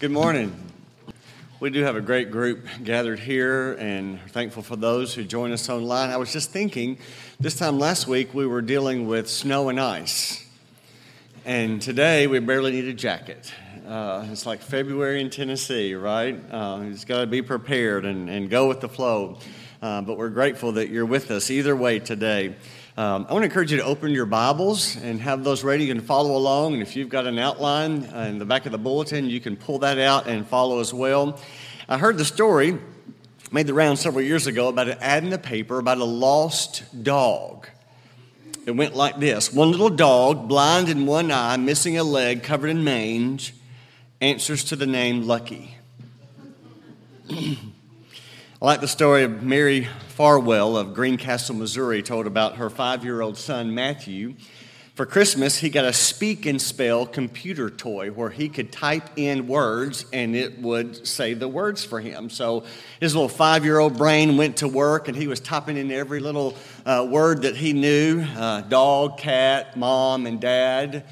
Good morning. We do have a great group gathered here and thankful for those who join us online. I was just thinking, this time last week we were dealing with snow and ice. And today we barely need a jacket. Uh, it's like February in Tennessee, right? Uh, you just got to be prepared and, and go with the flow. Uh, but we're grateful that you're with us either way today. Um, I want to encourage you to open your Bibles and have those ready. You can follow along. And if you've got an outline in the back of the bulletin, you can pull that out and follow as well. I heard the story, made the round several years ago, about an ad in the paper about a lost dog. It went like this One little dog, blind in one eye, missing a leg, covered in mange, answers to the name Lucky. I like the story of Mary Farwell of Greencastle, Missouri, told about her five year old son, Matthew. For Christmas, he got a speak and spell computer toy where he could type in words and it would say the words for him. So his little five year old brain went to work and he was typing in every little uh, word that he knew uh, dog, cat, mom, and dad.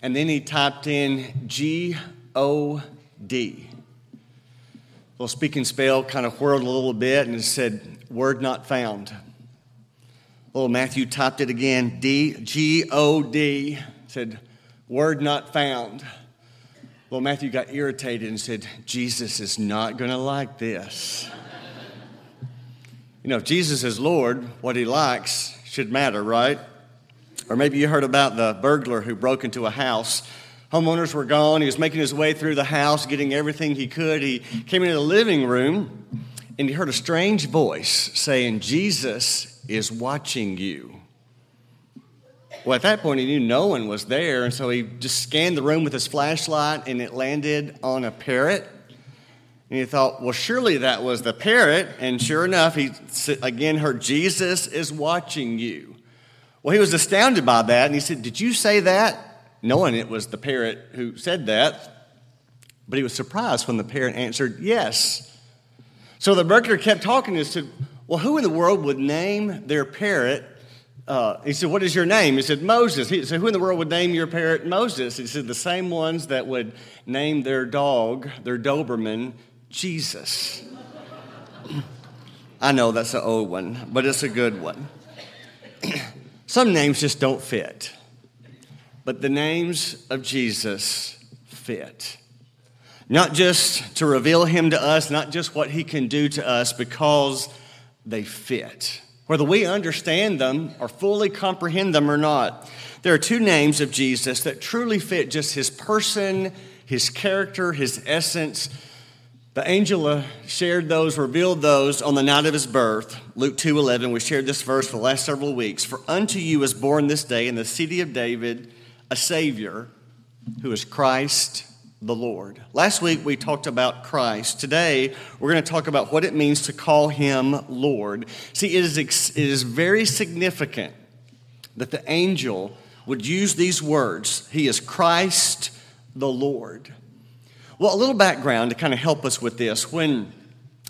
And then he typed in G O D little speak and spell kind of whirled a little bit and it said, Word not found. Little Matthew typed it again, D G O D, said, Word not found. Well, Matthew got irritated and said, Jesus is not going to like this. you know, if Jesus is Lord, what he likes should matter, right? Or maybe you heard about the burglar who broke into a house Homeowners were gone. He was making his way through the house, getting everything he could. He came into the living room and he heard a strange voice saying, Jesus is watching you. Well, at that point, he knew no one was there, and so he just scanned the room with his flashlight and it landed on a parrot. And he thought, well, surely that was the parrot. And sure enough, he again heard, Jesus is watching you. Well, he was astounded by that, and he said, Did you say that? Knowing it was the parrot who said that. But he was surprised when the parrot answered yes. So the burglar kept talking and said, Well, who in the world would name their parrot? Uh, he said, What is your name? He said, Moses. He said, Who in the world would name your parrot Moses? He said, The same ones that would name their dog, their Doberman, Jesus. I know that's an old one, but it's a good one. Some names just don't fit. But the names of Jesus fit. Not just to reveal him to us, not just what he can do to us, because they fit. Whether we understand them or fully comprehend them or not, there are two names of Jesus that truly fit just his person, his character, his essence. The angel uh, shared those, revealed those on the night of his birth. Luke 2:11. We shared this verse for the last several weeks. For unto you is born this day in the city of David a Savior who is Christ the Lord. Last week we talked about Christ. Today we're going to talk about what it means to call him Lord. See, it is, it is very significant that the angel would use these words He is Christ the Lord. Well, a little background to kind of help us with this. When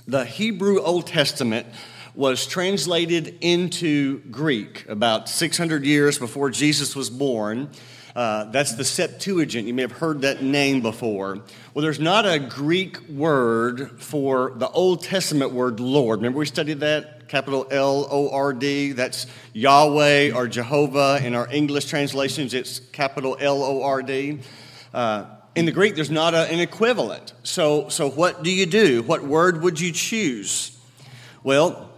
the Hebrew Old Testament was translated into Greek about 600 years before Jesus was born, uh, that's the Septuagint. You may have heard that name before. Well, there's not a Greek word for the Old Testament word Lord. Remember we studied that? Capital L O R D. That's Yahweh or Jehovah. In our English translations, it's capital L O R D. Uh, in the Greek, there's not a, an equivalent. So, so what do you do? What word would you choose? Well,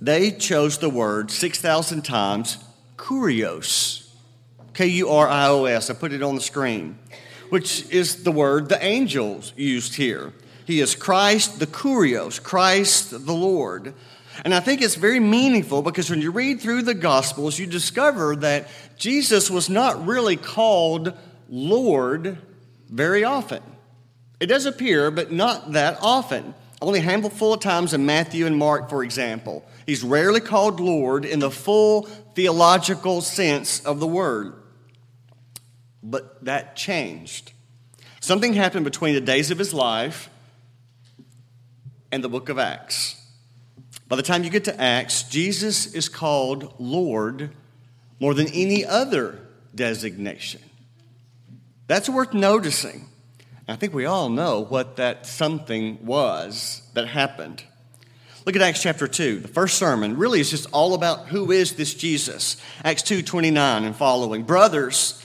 they chose the word 6,000 times, kurios. K U R I O S. I put it on the screen, which is the word the angels used here. He is Christ the Kurios, Christ the Lord. And I think it's very meaningful because when you read through the Gospels, you discover that Jesus was not really called Lord very often. It does appear, but not that often. Only a handful of times in Matthew and Mark, for example. He's rarely called Lord in the full theological sense of the word. But that changed. Something happened between the days of his life and the book of Acts. By the time you get to Acts, Jesus is called Lord more than any other designation. That's worth noticing. I think we all know what that something was that happened. Look at Acts chapter 2. The first sermon really is just all about who is this Jesus. Acts 2 29 and following. Brothers,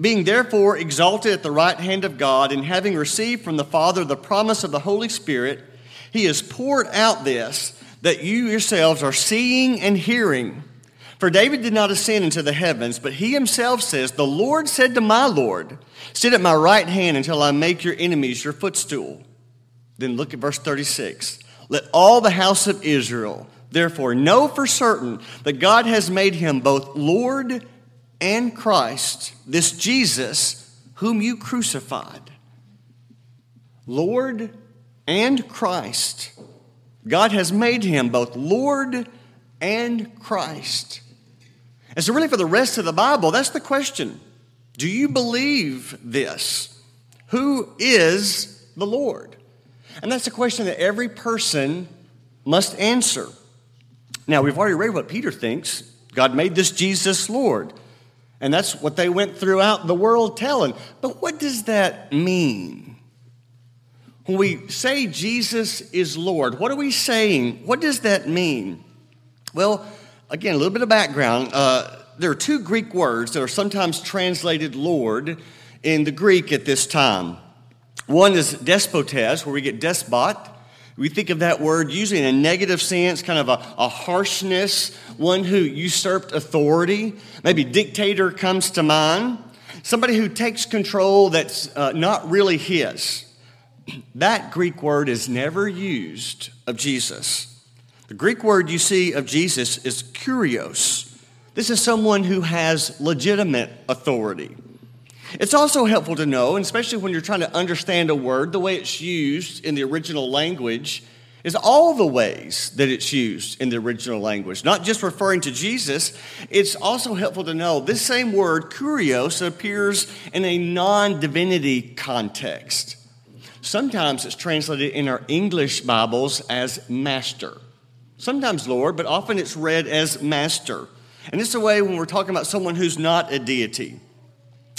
Being therefore exalted at the right hand of God, and having received from the Father the promise of the Holy Spirit, he has poured out this that you yourselves are seeing and hearing. For David did not ascend into the heavens, but he himself says, The Lord said to my Lord, Sit at my right hand until I make your enemies your footstool. Then look at verse 36. Let all the house of Israel therefore know for certain that God has made him both Lord and Christ, this Jesus whom you crucified. Lord and Christ. God has made him both Lord and Christ. And so, really, for the rest of the Bible, that's the question Do you believe this? Who is the Lord? And that's a question that every person must answer. Now, we've already read what Peter thinks. God made this Jesus Lord. And that's what they went throughout the world telling. But what does that mean? When we say Jesus is Lord, what are we saying? What does that mean? Well, again, a little bit of background. Uh, there are two Greek words that are sometimes translated Lord in the Greek at this time. One is despotes, where we get despot. We think of that word usually in a negative sense, kind of a, a harshness, one who usurped authority. Maybe dictator comes to mind. Somebody who takes control that's uh, not really his. That Greek word is never used of Jesus. The Greek word you see of Jesus is kurios. This is someone who has legitimate authority. It's also helpful to know, and especially when you're trying to understand a word, the way it's used in the original language is all the ways that it's used in the original language. Not just referring to Jesus, it's also helpful to know this same word, kurios, appears in a non divinity context. Sometimes it's translated in our English Bibles as master. Sometimes Lord, but often it's read as master. And it's a way when we're talking about someone who's not a deity.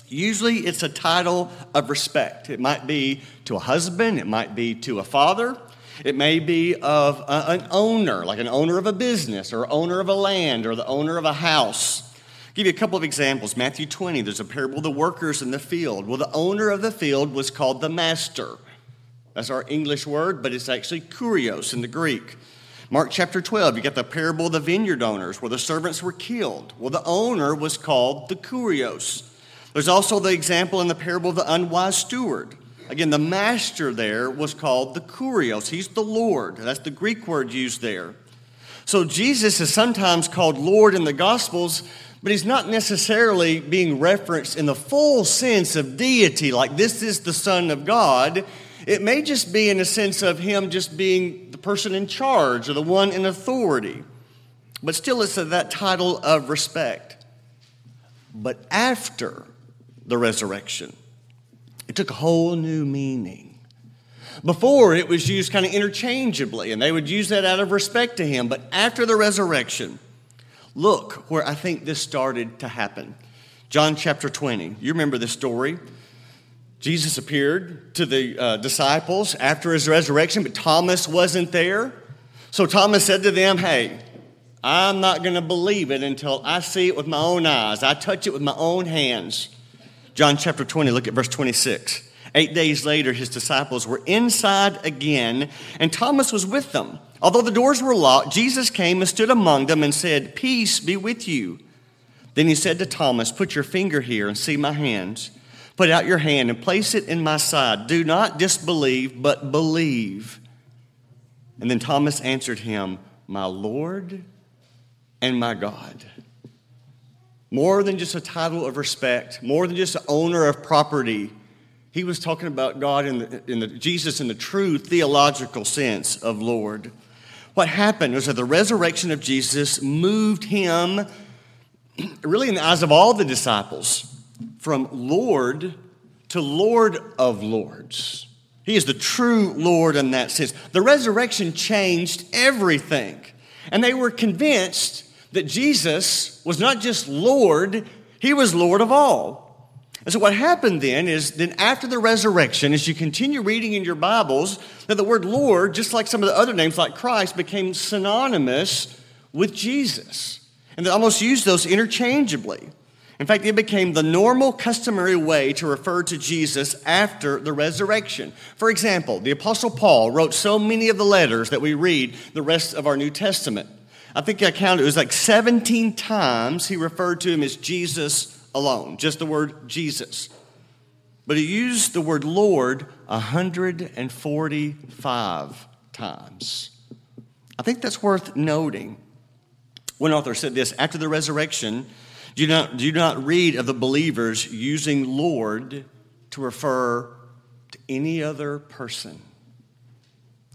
Usually it's a title of respect. It might be to a husband, it might be to a father, it may be of a, an owner, like an owner of a business or owner of a land or the owner of a house. I'll give you a couple of examples. Matthew 20, there's a parable of the workers in the field. Well, the owner of the field was called the master. That's our English word, but it's actually kurios in the Greek. Mark chapter 12, you got the parable of the vineyard owners where the servants were killed. Well, the owner was called the kurios. There's also the example in the parable of the unwise steward. Again, the master there was called the kurios. He's the Lord. That's the Greek word used there. So Jesus is sometimes called Lord in the Gospels, but he's not necessarily being referenced in the full sense of deity, like this is the Son of God. It may just be in a sense of him just being the person in charge or the one in authority. But still, it's that title of respect. But after the resurrection. It took a whole new meaning. Before, it was used kind of interchangeably, and they would use that out of respect to him. But after the resurrection, look where I think this started to happen. John chapter 20. You remember this story. Jesus appeared to the uh, disciples after his resurrection, but Thomas wasn't there. So Thomas said to them, Hey, I'm not going to believe it until I see it with my own eyes. I touch it with my own hands. John chapter 20, look at verse 26. Eight days later, his disciples were inside again, and Thomas was with them. Although the doors were locked, Jesus came and stood among them and said, Peace be with you. Then he said to Thomas, Put your finger here and see my hands. Put out your hand and place it in my side. Do not disbelieve, but believe. And then Thomas answered him, My Lord and my God. More than just a title of respect, more than just an owner of property, He was talking about God in the, in the Jesus in the true theological sense of Lord. What happened was that the resurrection of Jesus moved him, really in the eyes of all the disciples, from Lord to Lord of Lords. He is the true Lord in that sense. The resurrection changed everything. And they were convinced that Jesus was not just Lord, he was Lord of all. And so, what happened then is then after the resurrection, as you continue reading in your Bibles, that the word Lord, just like some of the other names like Christ, became synonymous with Jesus. And they almost used those interchangeably. In fact, it became the normal, customary way to refer to Jesus after the resurrection. For example, the Apostle Paul wrote so many of the letters that we read the rest of our New Testament. I think I counted, it was like 17 times he referred to him as Jesus alone, just the word Jesus. But he used the word Lord 145 times. I think that's worth noting. One author said this after the resurrection, do not, do not read of the believers using Lord to refer to any other person.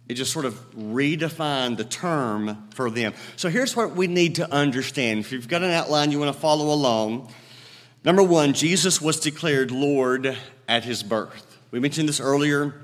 It just sort of redefined the term for them. So here's what we need to understand. If you've got an outline you want to follow along, number one, Jesus was declared Lord at his birth. We mentioned this earlier.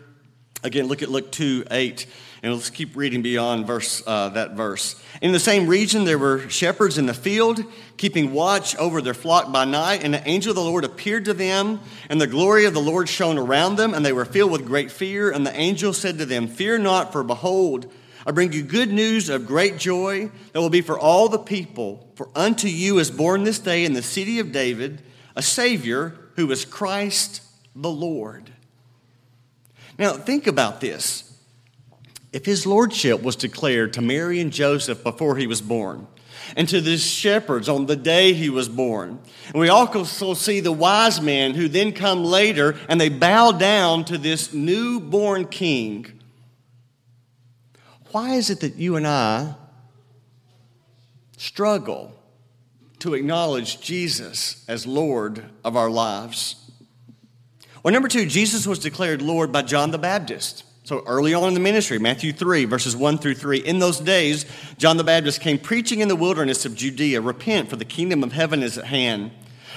Again, look at Luke 2 8. And let's keep reading beyond verse, uh, that verse. In the same region, there were shepherds in the field, keeping watch over their flock by night. And the angel of the Lord appeared to them, and the glory of the Lord shone around them, and they were filled with great fear. And the angel said to them, Fear not, for behold, I bring you good news of great joy that will be for all the people. For unto you is born this day in the city of David a Savior who is Christ the Lord. Now, think about this if his lordship was declared to Mary and Joseph before he was born, and to the shepherds on the day he was born. And we also see the wise men who then come later and they bow down to this newborn king. Why is it that you and I struggle to acknowledge Jesus as Lord of our lives? Well, number two, Jesus was declared Lord by John the Baptist. So early on in the ministry, Matthew 3, verses 1 through 3, in those days, John the Baptist came preaching in the wilderness of Judea, Repent, for the kingdom of heaven is at hand.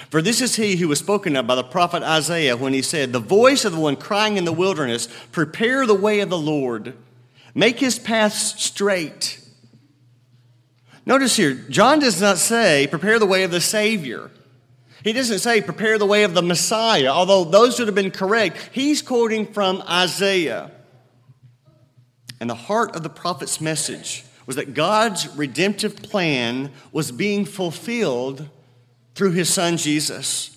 For this is he who was spoken of by the prophet Isaiah when he said, The voice of the one crying in the wilderness, Prepare the way of the Lord, make his paths straight. Notice here, John does not say, Prepare the way of the Savior. He doesn't say, Prepare the way of the Messiah, although those would have been correct. He's quoting from Isaiah. And the heart of the prophet's message was that God's redemptive plan was being fulfilled through his son Jesus.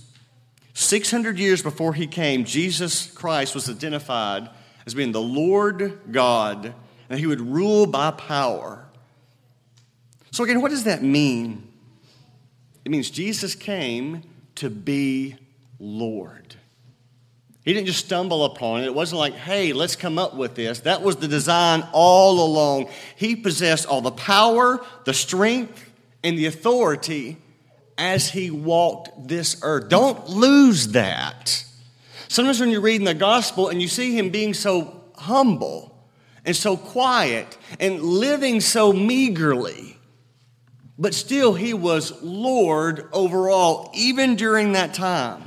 600 years before he came, Jesus Christ was identified as being the Lord God, and he would rule by power. So, again, what does that mean? It means Jesus came to be Lord. He didn't just stumble upon it. It wasn't like, hey, let's come up with this. That was the design all along. He possessed all the power, the strength, and the authority as he walked this earth. Don't lose that. Sometimes when you're reading the gospel and you see him being so humble and so quiet and living so meagerly, but still he was Lord over all, even during that time.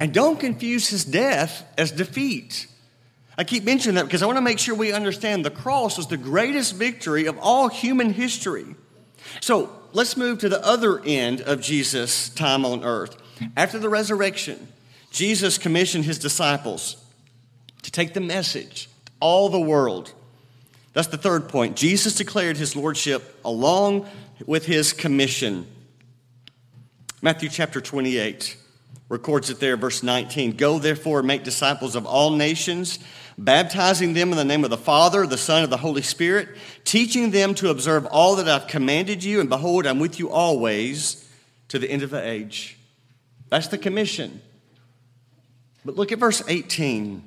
And don't confuse his death as defeat. I keep mentioning that because I want to make sure we understand the cross was the greatest victory of all human history. So let's move to the other end of Jesus' time on earth. After the resurrection, Jesus commissioned his disciples to take the message to all the world. That's the third point. Jesus declared his lordship along with his commission. Matthew chapter 28 records it there, verse 19. Go therefore and make disciples of all nations, baptizing them in the name of the Father, the Son, and the Holy Spirit, teaching them to observe all that I've commanded you, and behold, I'm with you always to the end of the age. That's the commission. But look at verse 18.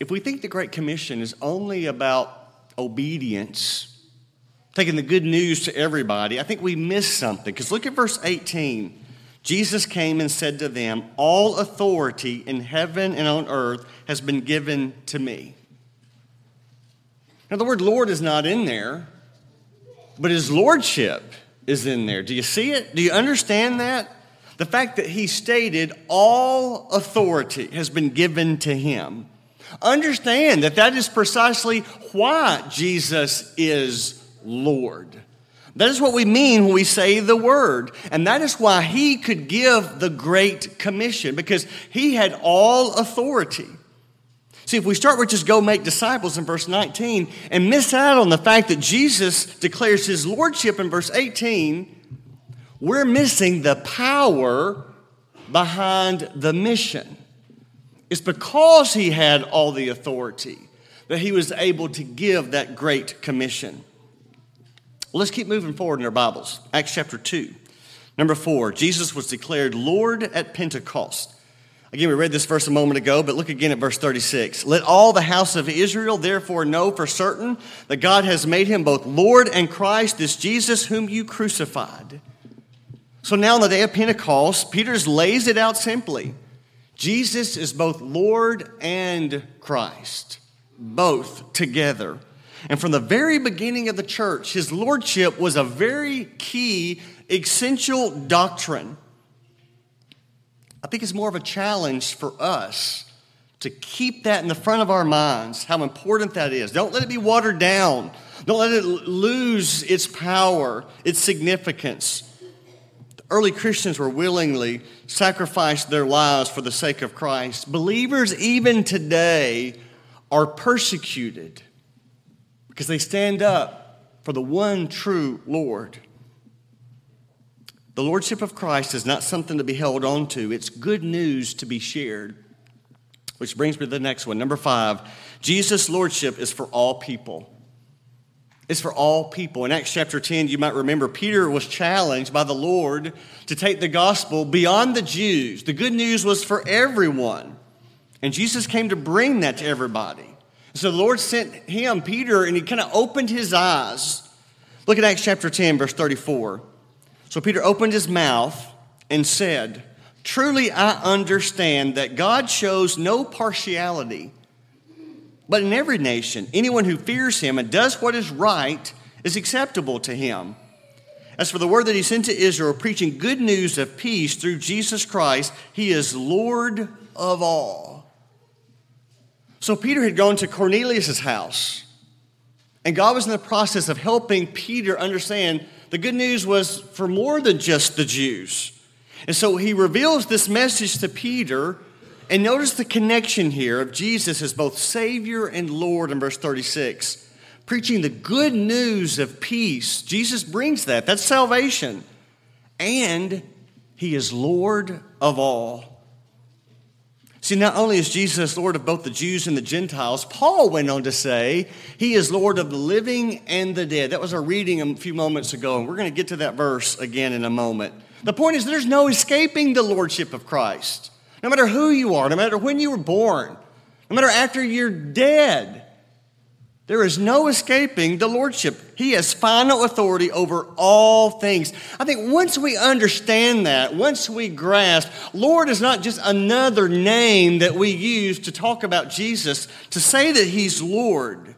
If we think the Great Commission is only about obedience, taking the good news to everybody, I think we miss something. Because look at verse 18. Jesus came and said to them, All authority in heaven and on earth has been given to me. Now, the word Lord is not in there, but his lordship is in there. Do you see it? Do you understand that? The fact that he stated, All authority has been given to him. Understand that that is precisely why Jesus is Lord. That is what we mean when we say the word. And that is why he could give the Great Commission, because he had all authority. See, if we start with just go make disciples in verse 19 and miss out on the fact that Jesus declares his lordship in verse 18, we're missing the power behind the mission. It's because he had all the authority that he was able to give that great commission. Let's keep moving forward in our Bibles. Acts chapter 2. Number 4, Jesus was declared Lord at Pentecost. Again, we read this verse a moment ago, but look again at verse 36. Let all the house of Israel therefore know for certain that God has made him both Lord and Christ, this Jesus whom you crucified. So now on the day of Pentecost, Peter lays it out simply. Jesus is both Lord and Christ, both together. And from the very beginning of the church, his lordship was a very key, essential doctrine. I think it's more of a challenge for us to keep that in the front of our minds, how important that is. Don't let it be watered down, don't let it lose its power, its significance. The early Christians were willingly sacrificed their lives for the sake of Christ. Believers, even today, are persecuted because they stand up for the one true Lord. The Lordship of Christ is not something to be held on to, it's good news to be shared. Which brings me to the next one. Number five, Jesus' Lordship is for all people. It's for all people. In Acts chapter 10, you might remember Peter was challenged by the Lord to take the gospel beyond the Jews. The good news was for everyone. And Jesus came to bring that to everybody. So the Lord sent him, Peter, and he kind of opened his eyes. Look at Acts chapter 10, verse 34. So Peter opened his mouth and said, Truly I understand that God shows no partiality, but in every nation, anyone who fears him and does what is right is acceptable to him. As for the word that he sent to Israel, preaching good news of peace through Jesus Christ, he is Lord of all. So Peter had gone to Cornelius' house, and God was in the process of helping Peter understand the good news was for more than just the Jews. And so he reveals this message to Peter, and notice the connection here of Jesus as both Savior and Lord in verse 36. Preaching the good news of peace. Jesus brings that. That's salvation. And he is Lord of all. See, not only is Jesus Lord of both the Jews and the Gentiles, Paul went on to say he is Lord of the living and the dead. That was our reading a few moments ago, and we're going to get to that verse again in a moment. The point is, there's no escaping the Lordship of Christ. No matter who you are, no matter when you were born, no matter after you're dead, there is no escaping the Lordship. He has final authority over all things. I think once we understand that, once we grasp, Lord is not just another name that we use to talk about Jesus. To say that He's Lord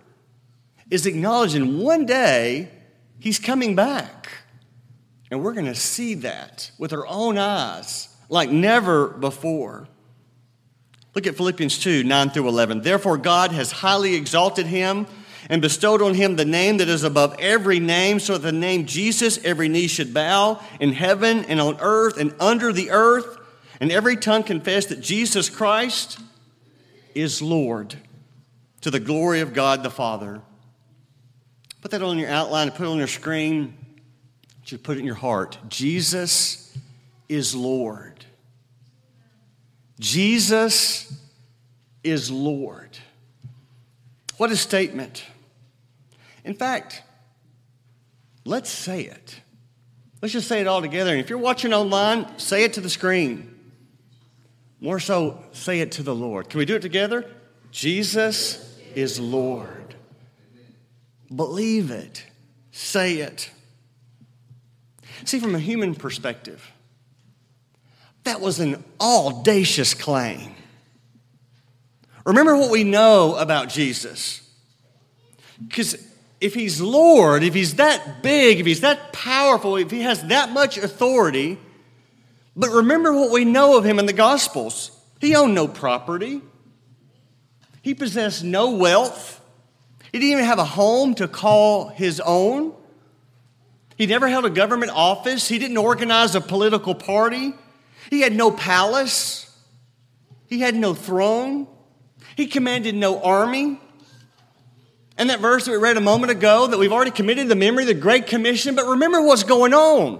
is acknowledging one day He's coming back. And we're going to see that with our own eyes like never before. Look at Philippians 2 9 through 11. Therefore, God has highly exalted him and bestowed on him the name that is above every name, so that the name Jesus every knee should bow in heaven and on earth and under the earth, and every tongue confess that Jesus Christ is Lord to the glory of God the Father. Put that on your outline, and put it on your screen. You put it in your heart. Jesus is Lord. Jesus is Lord. What a statement. In fact, let's say it. Let's just say it all together. And if you're watching online, say it to the screen. More so, say it to the Lord. Can we do it together? Jesus is Lord. Believe it. Say it. See, from a human perspective, That was an audacious claim. Remember what we know about Jesus. Because if he's Lord, if he's that big, if he's that powerful, if he has that much authority, but remember what we know of him in the Gospels. He owned no property, he possessed no wealth, he didn't even have a home to call his own. He never held a government office, he didn't organize a political party, he had no palace, he had no throne, he commanded no army. And that verse that we read a moment ago that we've already committed the memory, the Great Commission, but remember what's going on.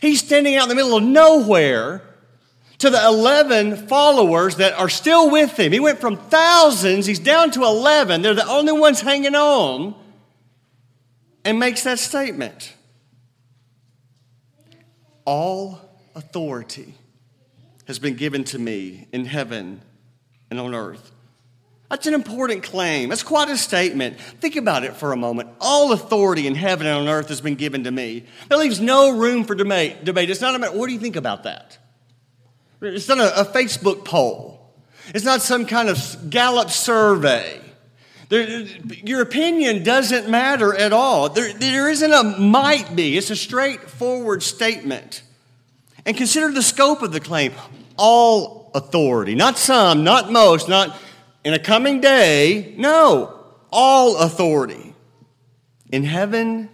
He's standing out in the middle of nowhere to the 11 followers that are still with him. He went from thousands, he's down to 11. They're the only ones hanging on, and makes that statement All authority has been given to me in heaven and on earth. That's an important claim. That's quite a statement. Think about it for a moment. All authority in heaven and on earth has been given to me. That leaves no room for debate. debate. It's not a matter, what do you think about that? It's not a, a Facebook poll. It's not some kind of Gallup survey. There, your opinion doesn't matter at all. There, there isn't a might be, it's a straightforward statement. And consider the scope of the claim all authority, not some, not most, not in a coming day. No, all authority in heaven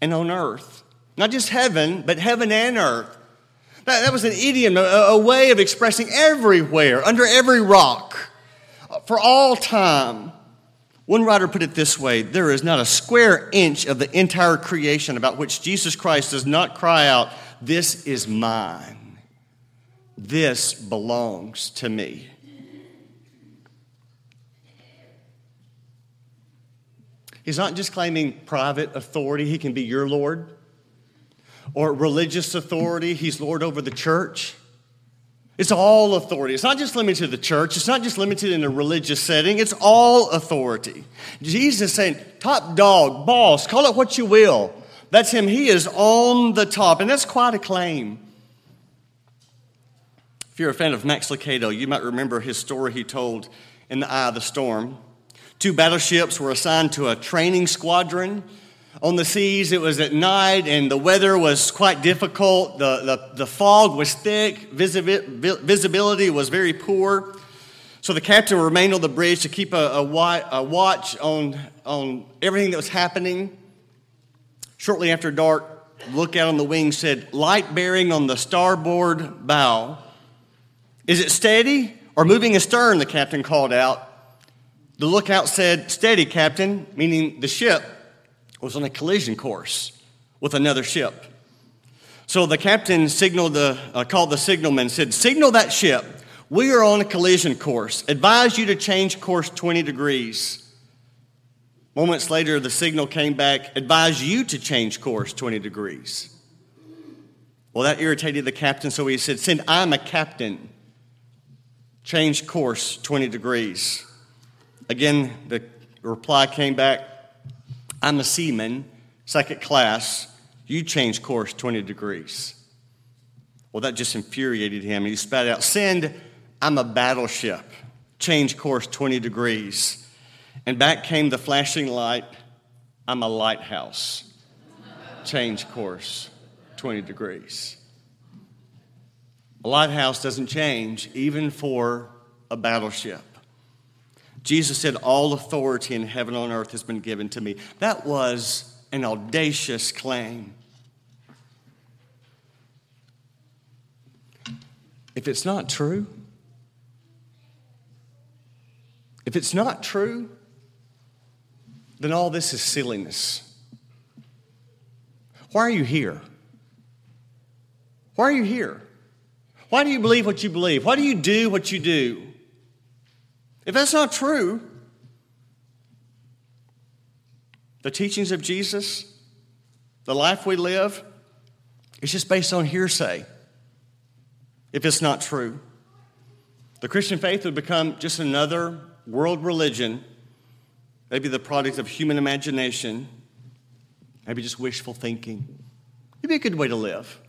and on earth. Not just heaven, but heaven and earth. That, that was an idiom, a, a way of expressing everywhere, under every rock, for all time. One writer put it this way there is not a square inch of the entire creation about which Jesus Christ does not cry out, This is mine. This belongs to me. He's not just claiming private authority, he can be your Lord, or religious authority, he's Lord over the church. It's all authority. It's not just limited to the church. It's not just limited in a religious setting. It's all authority. Jesus saying, top dog, boss, call it what you will. That's him. He is on the top. And that's quite a claim. If you're a fan of Max Lucado, you might remember his story he told in the eye of the storm. Two battleships were assigned to a training squadron on the seas. It was at night and the weather was quite difficult. The, the, the fog was thick, visibility was very poor. So the captain remained on the bridge to keep a, a, a watch on, on everything that was happening. Shortly after dark, lookout on the wing said, Light bearing on the starboard bow. Is it steady or moving astern? The captain called out. The lookout said, Steady, Captain, meaning the ship was on a collision course with another ship. So the captain signaled the, uh, called the signalman, and said, Signal that ship. We are on a collision course. Advise you to change course 20 degrees. Moments later, the signal came back, advise you to change course 20 degrees. Well, that irritated the captain, so he said, Send, I'm a captain. Change course 20 degrees. Again, the reply came back I'm a seaman, second class. You change course 20 degrees. Well, that just infuriated him. He spat out, Send, I'm a battleship. Change course 20 degrees. And back came the flashing light, I'm a lighthouse. Change course 20 degrees. A lighthouse doesn't change, even for a battleship. Jesus said, All authority in heaven and on earth has been given to me. That was an audacious claim. If it's not true, if it's not true, then all this is silliness. Why are you here? Why are you here? Why do you believe what you believe? Why do you do what you do? If that's not true, the teachings of Jesus, the life we live, it's just based on hearsay. If it's not true, the Christian faith would become just another world religion, maybe the product of human imagination, maybe just wishful thinking. It'd be a good way to live,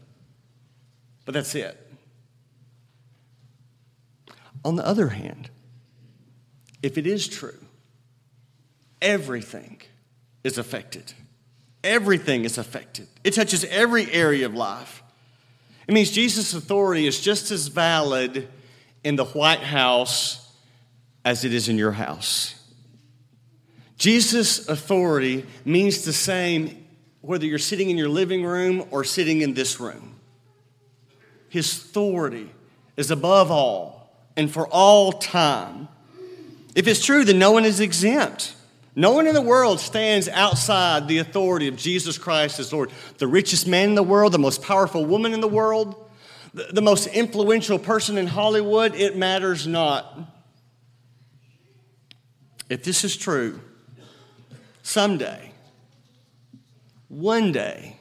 but that's it. on the other hand, if it is true, everything is affected. Everything is affected. It touches every area of life. It means Jesus' authority is just as valid in the White House as it is in your house. Jesus' authority means the same whether you're sitting in your living room or sitting in this room. His authority is above all and for all time. If it's true, then no one is exempt. No one in the world stands outside the authority of Jesus Christ as Lord. The richest man in the world, the most powerful woman in the world, the, most influential person in Hollywood, it matters not. If this is true, someday, one day,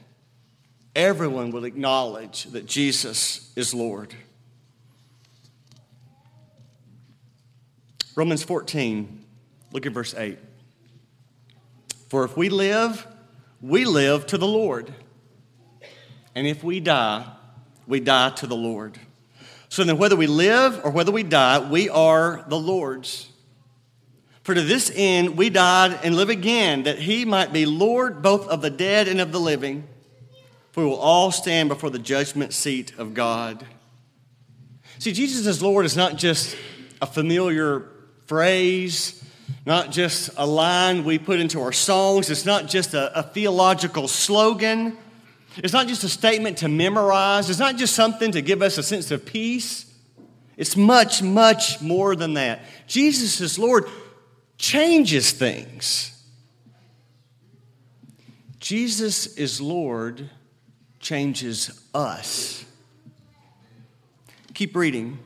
everyone will acknowledge that Jesus is Lord. Romans 14, look at verse 8. For if we live, we live to the Lord. And if we die, we die to the Lord. So then, whether we live or whether we die, we are the Lord's. For to this end we died and live again, that he might be Lord both of the dead and of the living. For we will all stand before the judgment seat of God. See, Jesus as Lord is not just a familiar phrase, not just a line we put into our songs, it's not just a, a theological slogan. It's not just a statement to memorize. It's not just something to give us a sense of peace. It's much, much more than that. Jesus is Lord changes things. Jesus is Lord changes us. Keep reading.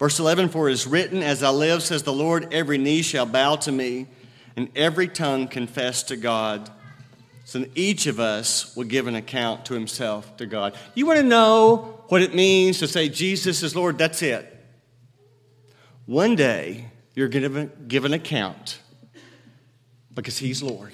Verse 11 For it is written, As I live, says the Lord, every knee shall bow to me, and every tongue confess to God. So each of us will give an account to himself to God. You want to know what it means to say Jesus is Lord? That's it. One day, you're going to give an account because He's Lord.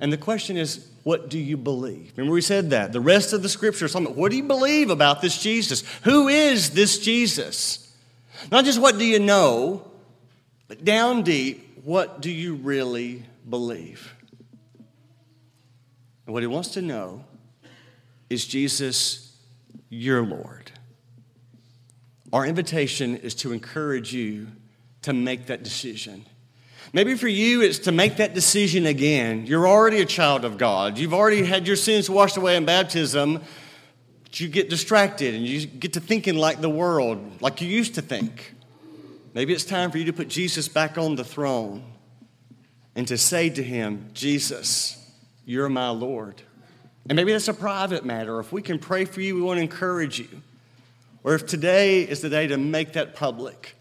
And the question is, what do you believe? Remember, we said that. The rest of the scripture is what do you believe about this Jesus? Who is this Jesus? Not just what do you know, but down deep, what do you really believe? And what he wants to know is Jesus your Lord? Our invitation is to encourage you to make that decision. Maybe for you, it's to make that decision again. You're already a child of God. You've already had your sins washed away in baptism. But you get distracted and you get to thinking like the world, like you used to think. Maybe it's time for you to put Jesus back on the throne and to say to him, Jesus, you're my Lord. And maybe that's a private matter. If we can pray for you, we want to encourage you. Or if today is the day to make that public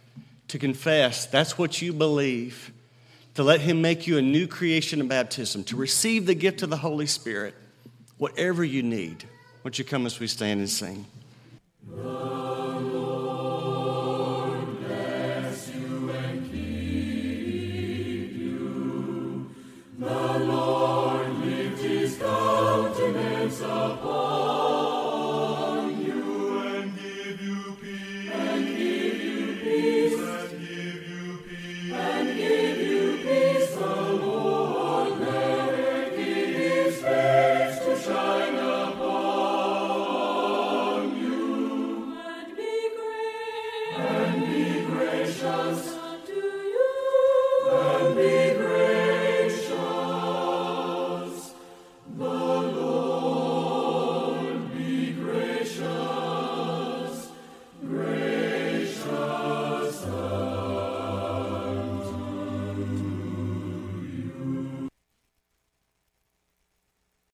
to confess that's what you believe, to let Him make you a new creation in baptism, to receive the gift of the Holy Spirit, whatever you need. Won't you come as we stand and sing?